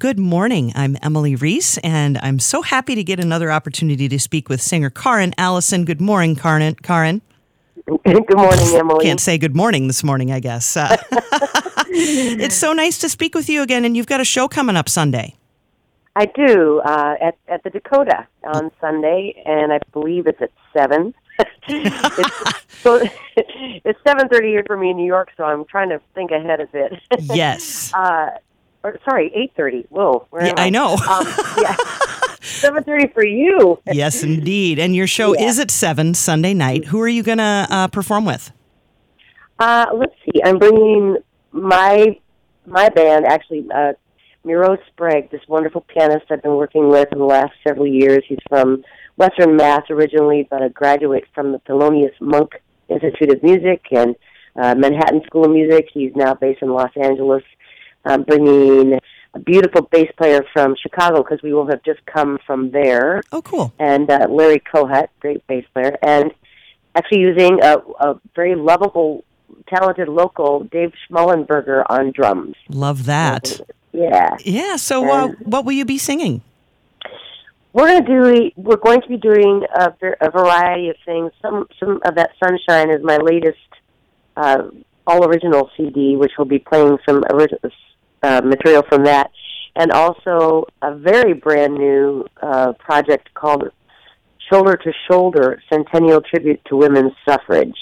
Good morning. I'm Emily Reese, and I'm so happy to get another opportunity to speak with singer Karrin Allyson. Good morning, Karrin. Karrin. Good morning, Emily. Can't say good morning this morning, I guess. Uh, it's so nice to speak with you again, and you've got a show coming up Sunday. I do uh, at at the Dakota on Sunday, and I believe it's at seven. it's, so it's seven thirty here for me in New York, so I'm trying to think ahead a bit. Yes. uh, or sorry, eight thirty. Whoa, where Yeah, am I know. Um, yeah, seven thirty for you. yes, indeed. And your show Yeah. is at 7 Sunday night. Who are you going to uh, perform with? Uh, let's see. I'm bringing my my band actually. Uh, Miro Sprague, this wonderful pianist I've been working with in the last several years. He's from Western Mass originally, but a graduate from the Thelonious Monk Institute of Music and uh, Manhattan School of Music. He's now based in Los Angeles. I'm bringing a beautiful bass player from Chicago because we will have just come from there Oh, cool. and uh, Larry Kohut, great bass player, and actually using a, a very lovable, talented local Dave Schmalenberger on drums. Love that. Yeah, Yeah, so uh, what will you be singing? we're gonna do. We're going to be doing a, a variety of things. Some some of that sunshine is my latest uh, all original CD, which will be playing some original uh, material from that, and also a very brand new uh, project called Shoulder to Shoulder Centennial Tribute to Women's Suffrage,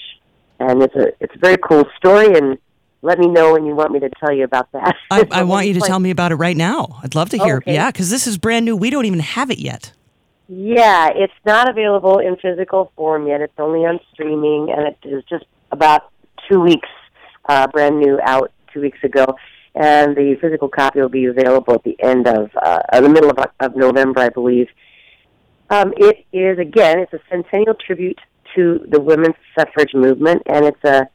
and it's a it's a very cool story. And let me know when you want me to tell you about that. I, I want you to tell me about it right now. I'd love to hear. Okay. Yeah, because this is brand new. We don't even have it yet. Yeah, it's not available in physical form yet. It's only on streaming, and it is just about two weeks uh, brand new out two weeks ago. And the physical copy will be available at the end of uh, uh, the middle of, of November, I believe. Um, it is again, it's a centennial tribute to the women's suffrage movement, and it's a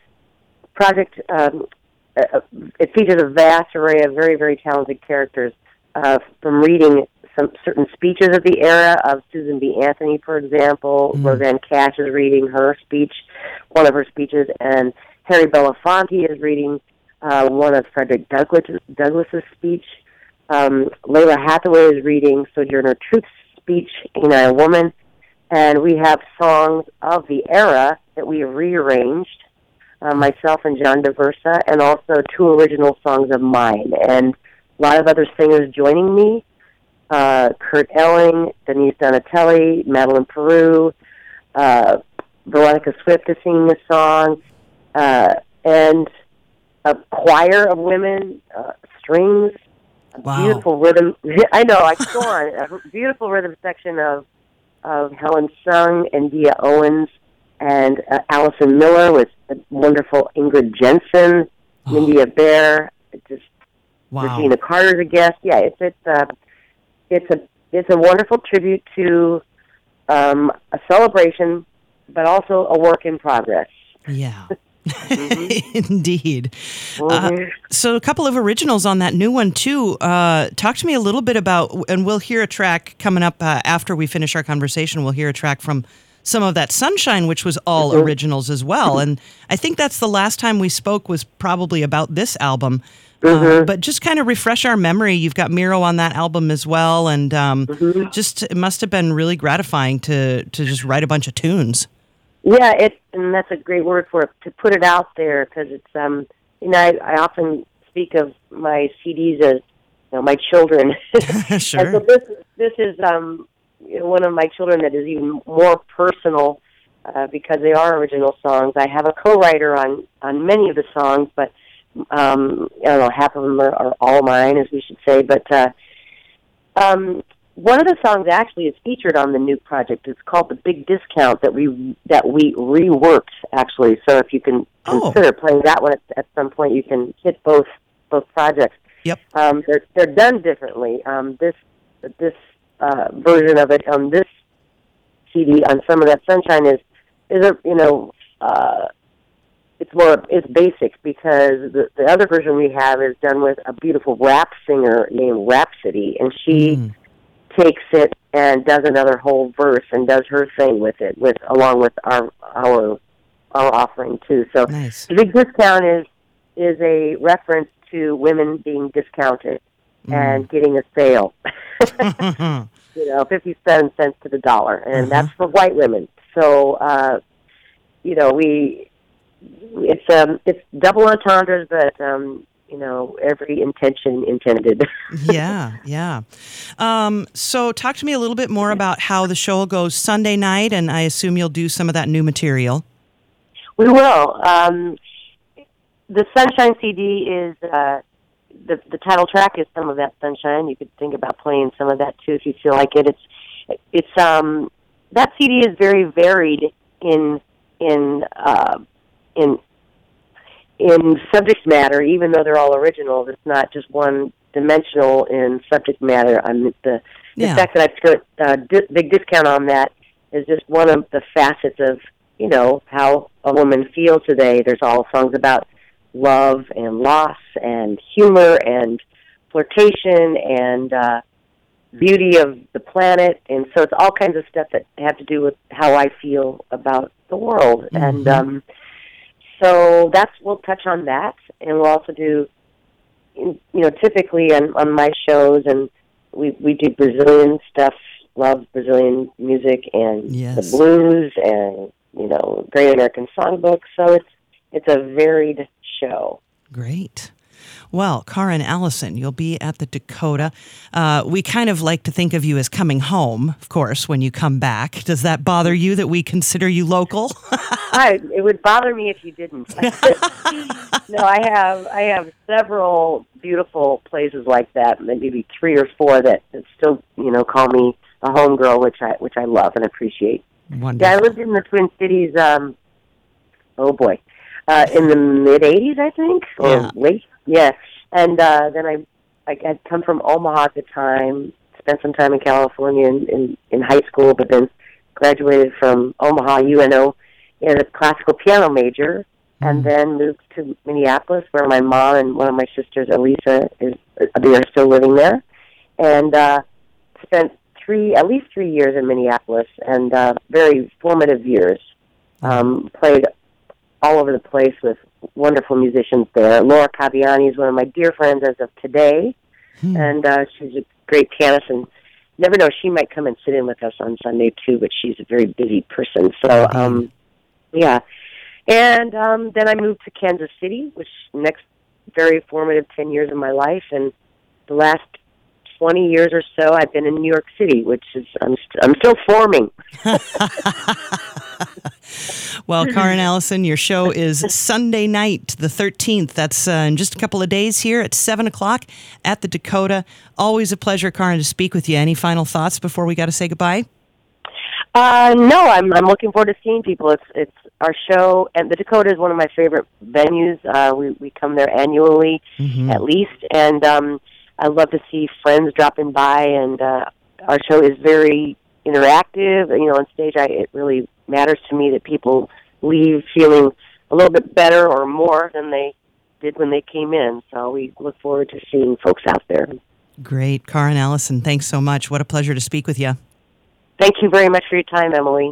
project. Um, uh, it features a vast array of very, very talented characters. Uh, from reading some certain speeches of the era of Susan B. Anthony, for example, Mm. Rosanne Cash is reading her speech, one of her speeches, and Harry Belafonte is reading uh, one of Frederick Douglass, Douglass's speech. Um, Lalah Hathaway is reading Sojourner Truth's speech, Ain't I a Woman? And we have songs of the era that we have rearranged, uh, myself and John Daversa, and also two original songs of mine. And a lot of other singers joining me uh, Kurt Elling, Denise Donatelli, Madeleine Peyroux, uh, Veronica Swift is singing a song, uh, and a choir of women, uh, strings, a Wow. beautiful rhythm. I know, I go on. A beautiful rhythm section of of Helen Sung and Endea Owens and uh, Allison Miller with a wonderful Ingrid Jensen, Mindi Abair, just Wow. Regina Carter's a guest. Yeah, it's it's uh, it's a it's a wonderful tribute to um, a celebration, but also a work in progress. Yeah. Mm-hmm. Indeed. Uh, Mhm. so, a couple of originals on that new one, too. Uh, talk to me a little bit about, and we'll hear a track coming up uh, after we finish our conversation. We'll hear a track from some of that Sunshine, which was all Mhm. originals as well. And I think that's the last time we spoke was probably about this album. Uh, Mhm. but just kind of refresh our memory. You've got Miro on that album as well, and um, Mhm. just it must have been really gratifying to to just write a bunch of tunes. Yeah, it and that's a great word for it to put it out there because it's um you know I, I often speak of my CDs as you know my children. And so this this is um you know, one of my children that is even more personal uh, because they are original songs. I have a co-writer on on many of the songs, but um, I don't know half of them are, are all mine, as we should say. But uh, um, one of the songs actually is featured on the new project. It's called "The Big Discount" that we that we reworked actually. So if you can Oh. consider playing that one at, at some point, you can hit both both projects. Yep. Um, they're they're done differently. Um, this this uh, version of it on this CD on some of that sunshine is is a you know uh, it's more it's basic because the the other version we have is done with a beautiful rap singer named Rapsody, and she Mm. Takes it and does another whole verse and does her thing with it with along with our our our offering too. So Nice. the big discount is is a reference to women being discounted and getting a sale. you know, 57 cents to the dollar, and that's for white women. So, uh, you know, we it's um it's double entendres, but um, you know, every intention intended. yeah, yeah. Um, so, talk to me a little bit more about how the show goes Sunday night, and I assume you'll do some of that new material. We will. Um, the Sunshine CD is uh, the the title track is some of that Sunshine. You could think about playing some of that too if you feel like it. It's it's um that CD is very varied in in uh, in in subject matter, even though they're all original. It's not just one dimensional in subject matter. I mean, the the Yeah. fact that I put a di- big discount on that is just one of the facets of you know how a woman feels today. There's all songs about love and loss and humor and flirtation and uh, beauty of the planet, and so it's all kinds of stuff that have to do with how I feel about the world. And um, so that's we'll touch on that, and we'll also do, you know, typically on on my shows, and we we do Brazilian stuff. Love Brazilian music and Yes. the blues, and you know, Great American Songbook. So it's it's a varied show. Great. Well, Karrin Allyson, you'll be at the Dakota. Uh, we kind of like to think of you as coming home, of course, when you come back. Does that bother you that we consider you local? I, it would bother me if you didn't. no, I have I have several beautiful places like that, maybe three or four that, that still you know call me a homegirl, which I which I love and appreciate. Wonderful. Yeah, I lived in the Twin Cities. Um, oh boy, uh, in the mid '80s, I think, or Yeah. late. Yeah, and uh, then I I had come from Omaha at the time. Spent some time in California in in, in high school, but then graduated from Omaha UNO as a classical piano major, and then moved to Minneapolis, where my mom and one of my sisters, Elisa, is they are still living there, and uh, spent three at least three years in Minneapolis, and uh, very formative years. Um, played all over the place with wonderful musicians there. Laura Caviani is one of my dear friends as of today, and uh, she's a great pianist. And never know, she might come and sit in with us on Sunday too. But she's a very busy person, so um, yeah. And um, then I moved to Kansas City, which next very formative ten years of my life, and the last twenty years or so I've been in New York City, which is I'm st- I'm still forming. Well, Karrin Allyson, your show is Sunday night, the 13th. That's uh, in just a couple of days here at 7 o'clock at the Dakota. Always a pleasure, Karrin, to speak with you. Any final thoughts before we got to say goodbye? Uh, no, I'm I'm looking forward to seeing people. It's it's our show, and the Dakota is one of my favorite venues. Uh, we we come there annually, at least, and um, I love to see friends dropping by. And uh, our show is very interactive. You know, on stage, I it really matters to me that people leave feeling a little bit better or more than they did when they came in. So we look forward to seeing folks out there. Great. Karrin Allyson, thanks so much. What a pleasure to speak with you. Thank you very much for your time, Emily.